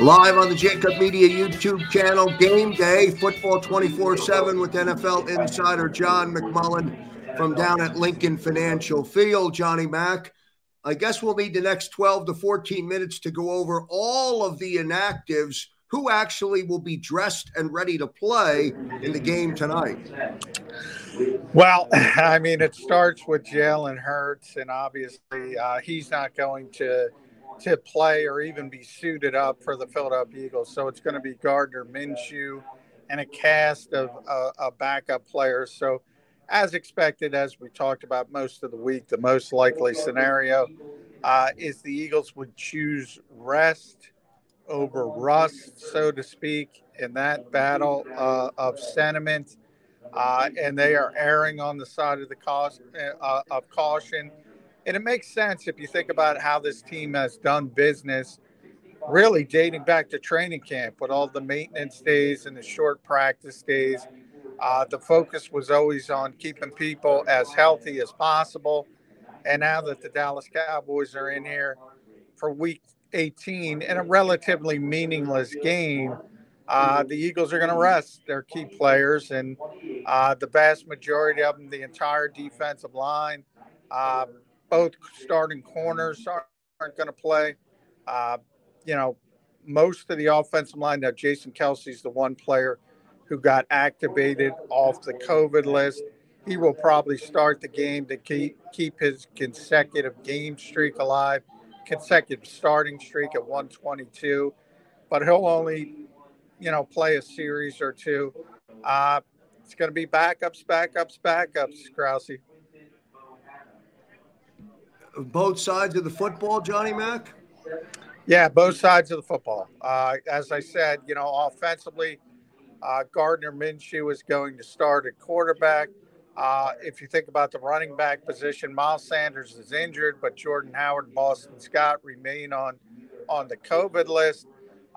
Live on the Jacob Media YouTube channel, Game Day, Football 24 7 with NFL insider John McMullen from down at Lincoln Financial Field. Johnny Mack, I guess we'll need the next 12 to 14 minutes to go over all of the inactives who actually will be dressed and ready to play in the game tonight. Well, I mean, it starts with Jalen Hurts, and obviously uh, he's not going to to play or even be suited up for the Philadelphia Eagles. So it's going to be Gardner Minshew and a cast of uh, backup players. So, as expected, as we talked about most of the week, the most likely scenario uh, is the Eagles would choose rest over rust, so to speak, in that battle uh, of sentiment. Uh, and they are erring on the side of the cost uh, of caution and it makes sense if you think about how this team has done business, really dating back to training camp with all the maintenance days and the short practice days. Uh, the focus was always on keeping people as healthy as possible. And now that the Dallas Cowboys are in here for week 18 in a relatively meaningless game, uh, the Eagles are going to rest their key players, and uh, the vast majority of them, the entire defensive line, uh, both starting corners aren't, aren't going to play. Uh, you know, most of the offensive line now, Jason Kelce's the one player who got activated off the COVID list. He will probably start the game to keep keep his consecutive game streak alive, consecutive starting streak at 122. But he'll only, you know, play a series or two. Uh, it's going to be backups, backups, backups, Krause both sides of the football, Johnny Mack? Yeah, both sides of the football. Uh, as I said, you know, offensively, uh, Gardner Minshew is going to start at quarterback. Uh, if you think about the running back position, Miles Sanders is injured, but Jordan Howard and Boston Scott remain on on the COVID list.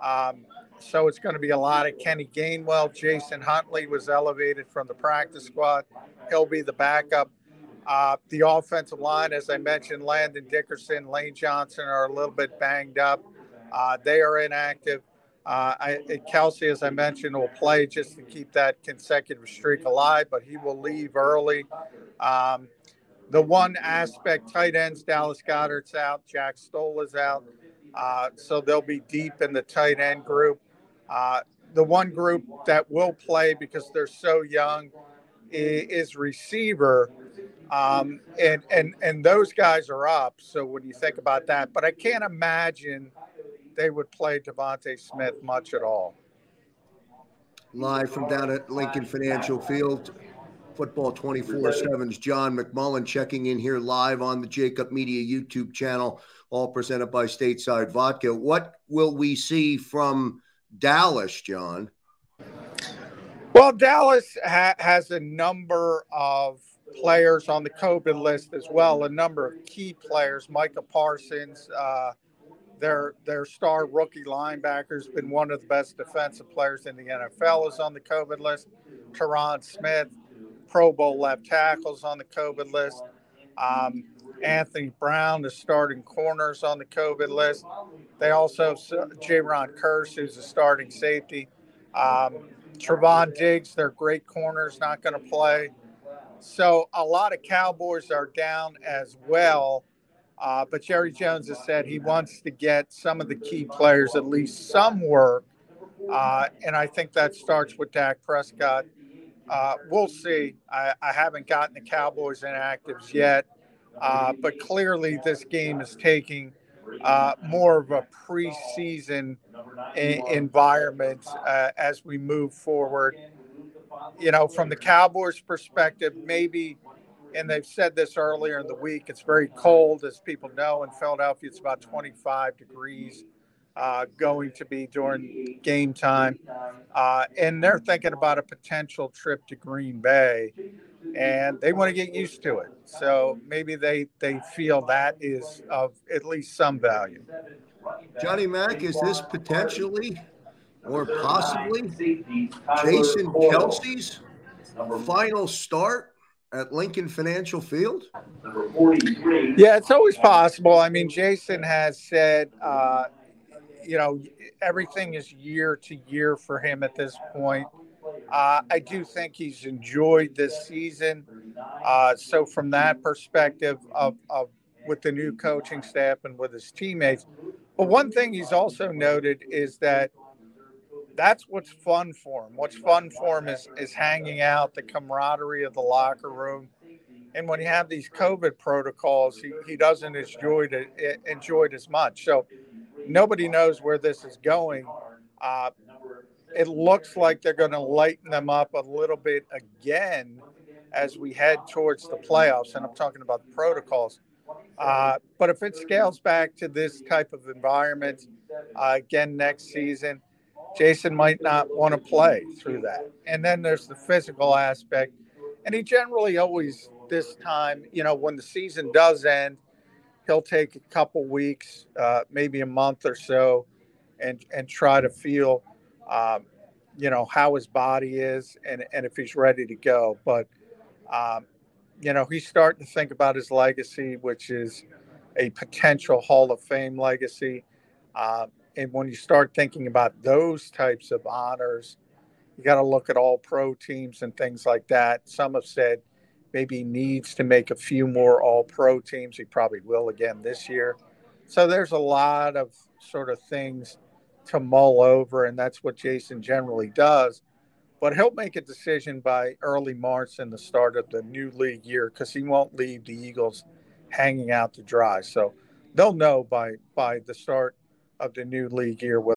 Um, so it's going to be a lot of Kenny Gainwell. Jason Huntley was elevated from the practice squad. He'll be the backup. Uh, the offensive line, as I mentioned, Landon Dickerson, Lane Johnson are a little bit banged up. Uh, they are inactive. Uh, I, Kelce, as I mentioned, will play just to keep that consecutive streak alive, but he will leave early. Um, the one aspect, tight ends, Dallas Goedert's out, Jack Stoll is out. Uh, so they'll be deep in the tight end group. Uh, the one group that will play because they're so young is receiver. Um, and and and those guys are up. So when you think about that, but I can't imagine they would play DeVonta Smith much at all. Live from down at Lincoln Financial Field, Football 24 7's John McMullen checking in here live on the Jacob Media YouTube channel, all presented by Stateside Vodka. What will we see from Dallas, John? Well, Dallas ha- has a number of players on the COVID list as well. A number of key players, Micah Parsons, uh, their their star rookie linebacker has been one of the best defensive players in the NFL is on the COVID list. Tyron Smith, Pro Bowl left tackles on the COVID list. Um, Anthony Brown, the starting corners on the COVID list. They also have Jayron Kearse, who's a starting safety. Um, Trevon Diggs, their great corners, not going to play. So a lot of Cowboys are down as well. Uh, but Jerry Jones has said he wants to get some of the key players at least some work. Uh, and I think that starts with Dak Prescott. Uh, we'll see. I, I, haven't gotten the Cowboys inactives yet, uh, but clearly this game is taking uh, more of a preseason environment uh, as we move forward. You know, from the Cowboys' perspective, maybe and they've said this earlier in the week. It's very cold, as people know. In Philadelphia, it's about 25 degrees uh, going to be during game time. Uh, and they're thinking about a potential trip to Green Bay, and they want to get used to it. So maybe they, they feel that is of at least some value. Johnny Mack, is this potentially or possibly Jason Kelce's final start at Lincoln Financial Field? Yeah, it's always possible. I mean, Jason has said, uh, you know, everything is year to year for him at this point. Uh, I do think he's enjoyed this season. Uh, so, from that perspective, of, of with the new coaching staff and with his teammates, but one thing he's also noted is that that's what's fun for him. What's fun for him is is hanging out, the camaraderie of the locker room. And when you have these COVID protocols, he, he doesn't enjoy it, enjoy it as much. So nobody knows where this is going. Uh, it looks like they're going to lighten them up a little bit again as we head towards the playoffs. And I'm talking about the protocols. Uh, but if it scales back to this type of environment uh, again next season, Jason might not want to play through that. And then there's the physical aspect. And he generally always, this time, you know, when the season does end, he'll take a couple weeks, uh, maybe a month or so, and, and try to feel, um, you know, how his body is and, and if he's ready to go. But, um, you know, he's starting to think about his legacy, which is a potential Hall of Fame legacy. Uh, and when you start thinking about those types of honors, you got to look at all pro teams and things like that. Some have said maybe needs to make a few more all pro teams. He probably will again this year. So there's a lot of sort of things to mull over, and that's what Jason generally does. But he'll make a decision by early March and the start of the new league year because he won't leave the Eagles hanging out to dry. So they'll know by by the start of the new league year with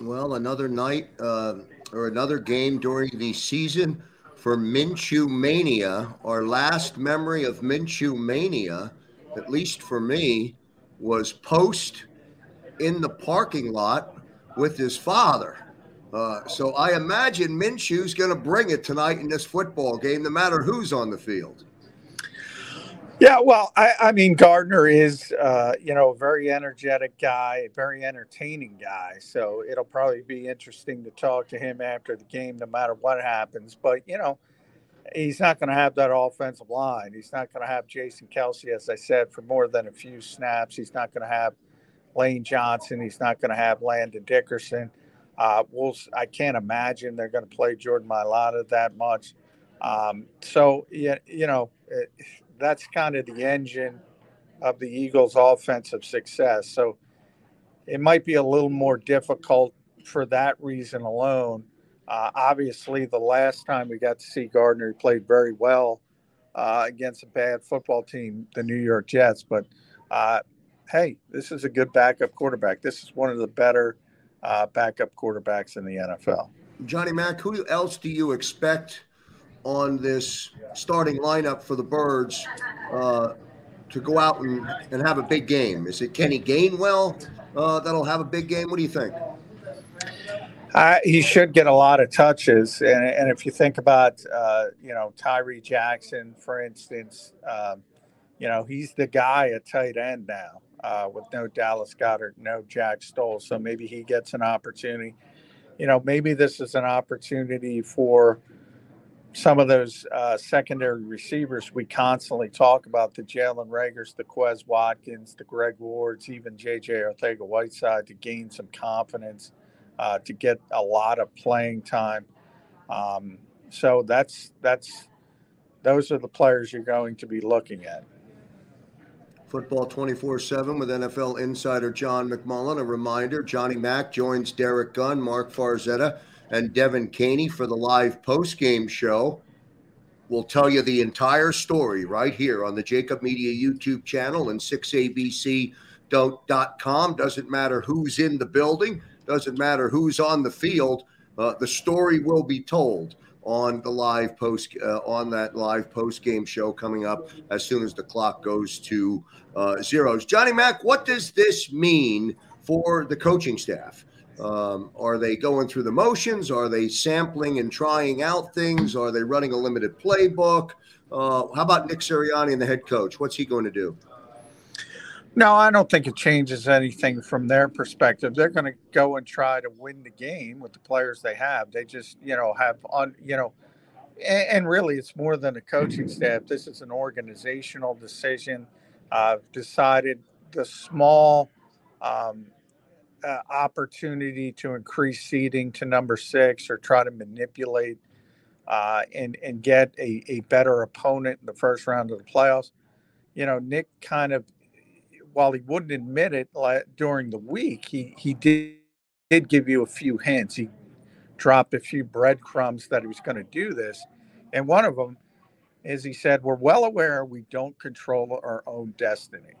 Well, another night uh, or another game during the season for Minshew Mania. Our last memory of Minshew Mania, at least for me, was post in the parking lot with his father. Uh, so I imagine Minshew's going to bring it tonight in this football game, no matter who's on the field. Yeah, well, I, I mean, Gardner is, uh, you know, a very energetic guy, a very entertaining guy. So it'll probably be interesting to talk to him after the game, no matter what happens. But, you know, he's not going to have that offensive line. He's not going to have Jason Kelce, as I said, for more than a few snaps. He's not going to have Lane Johnson. He's not going to have Landon Dickerson. Uh, we'll, I can't imagine they're going to play Jordan Mailata that much. Um, so, yeah, you know, it, that's kind of the engine of the Eagles' offensive success. So it might be a little more difficult for that reason alone. Uh, obviously, the last time we got to see Gardner, he played very well uh, against a bad football team, the New York Jets. But uh, hey, this is a good backup quarterback. This is one of the better uh, backup quarterbacks in the NFL. Johnny Mack, who else do you expect on this starting lineup for the Birds uh, to go out and, and have a big game? Is it Kenny Gainwell uh, that'll have a big game? What do you think? He should get a lot of touches, and, and if you think about, uh, you know, Tyree Jackson, for instance, um, you know, he's the guy at tight end now uh, with no Dallas Goedert, no Jack Stoll, so maybe he gets an opportunity. You know, maybe this is an opportunity for some of those uh, secondary receivers we constantly talk about the Jalen Reagors, the Quez Watkins, the Greg Wards, even JJ Arcega Whiteside to gain some confidence, uh, to get a lot of playing time. Um, so that's that's those are the players you're going to be looking at. Football 24 7 with NFL insider John McMullen. A reminder Johnny Mack joins Derek Gunn, Mark Farzetta and Devin Caney for the live post game show. We'll tell you the entire story right here on the Jacob Media YouTube channel and 6abc.com. Doesn't matter who's in the building, doesn't matter who's on the field. Uh, the story will be told on the live post uh, on that live post game show coming up as soon as the clock goes to uh, zeros. Johnny Mack, what does this mean for the coaching staff? Um, are they going through the motions? Are they sampling and trying out things? Are they running a limited playbook? Uh, how about Nick Sirianni and the head coach? What's he going to do? No, I don't think it changes anything from their perspective. They're going to go and try to win the game with the players they have. They just, you know, have on, you know, and, and really it's more than a coaching staff. This is an organizational decision. I've decided the small um, uh, opportunity to increase seeding to number six or try to manipulate uh, and and get a, a better opponent in the first round of the playoffs. You know, Nick kind of, while he wouldn't admit it during the week, he he did did give you a few hints. He dropped a few breadcrumbs that he was going to do this, and one of them is he said, "We're well aware we don't control our own destiny.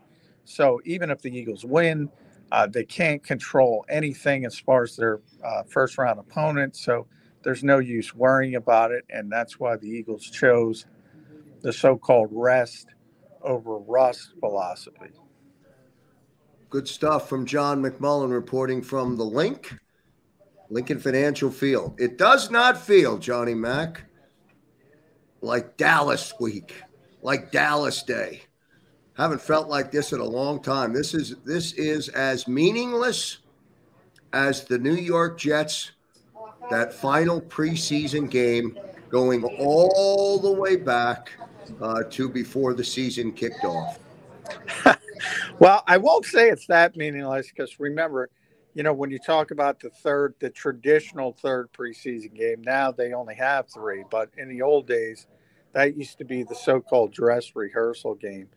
So even if the Eagles win." Uh, they can't control anything as far as their uh, first round opponent. So there's no use worrying about it. And that's why the Eagles chose the so called rest over rust philosophy. Good stuff from John McMullen reporting from the link, Lincoln Financial Field. It does not feel, Johnny Mack, like Dallas week, like Dallas Day haven't felt like this in a long time. This is this is as meaningless as the New York Jets that final preseason game going all the way back uh, to before the season kicked off. well, I won't say it's that meaningless because remember, you know, when you talk about the third, the traditional third preseason game, now they only have three. But in the old days, that used to be the so called dress rehearsal game.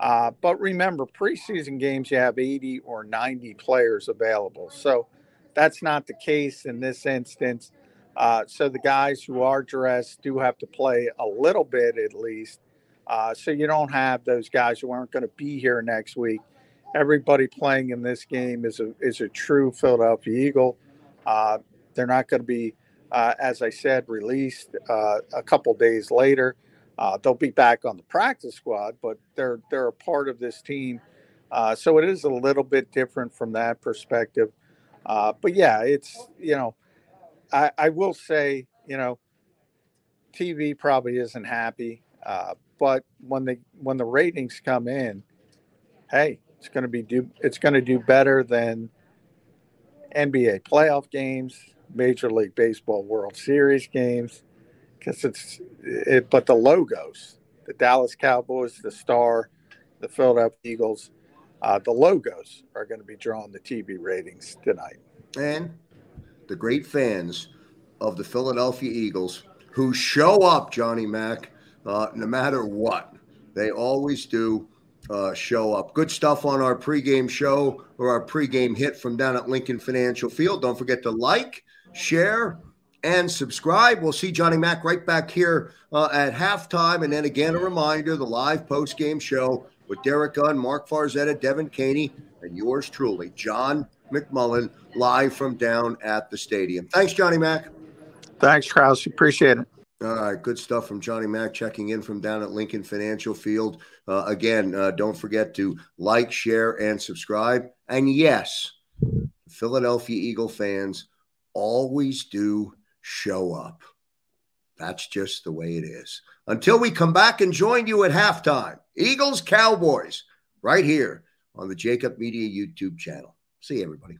Uh, but remember, preseason games, you have 80 or 90 players available. So that's not the case in this instance. Uh, so the guys who are dressed do have to play a little bit at least. Uh, so you don't have those guys who aren't going to be here next week. Everybody playing in this game is a is a true Philadelphia Eagle. Uh, they're not going to be, uh, as I said, released uh, a couple days later. Uh, they'll be back on the practice squad, but they're they're a part of this team, uh, so it is a little bit different from that perspective. Uh, but yeah, it's you know, I, I will say you know, TV probably isn't happy, uh, but when the when the ratings come in, hey, it's going to be do it's going to do better than NBA playoff games, Major League Baseball World Series games because it's it, but the logos, the Dallas Cowboys, the Star, the Philadelphia Eagles, uh, the logos are going to be drawing the TV ratings tonight. And the great fans of the Philadelphia Eagles who show up, Johnny Mack, uh, no matter what. They always do uh, show up. Good stuff on our pregame show or our pregame hit from down at Lincoln Financial Field. Don't forget to like, share, and subscribe. We'll see Johnny Mack right back here uh, at halftime. And then again, a reminder the live post game show with Derek Gunn, Mark Farzetta, Devin Caney, and yours truly, John McMullen, live from down at the stadium. Thanks, Johnny Mack. Thanks, Krause. Appreciate it. All right, good stuff from Johnny Mack checking in from down at Lincoln Financial Field. Uh, again, uh, don't forget to like, share, and subscribe. And yes, Philadelphia Eagle fans always do show up. That's just the way it is. Until we come back and join you at halftime, Eagles Cowboys, right here on the Jacob Media YouTube channel. See you, everybody.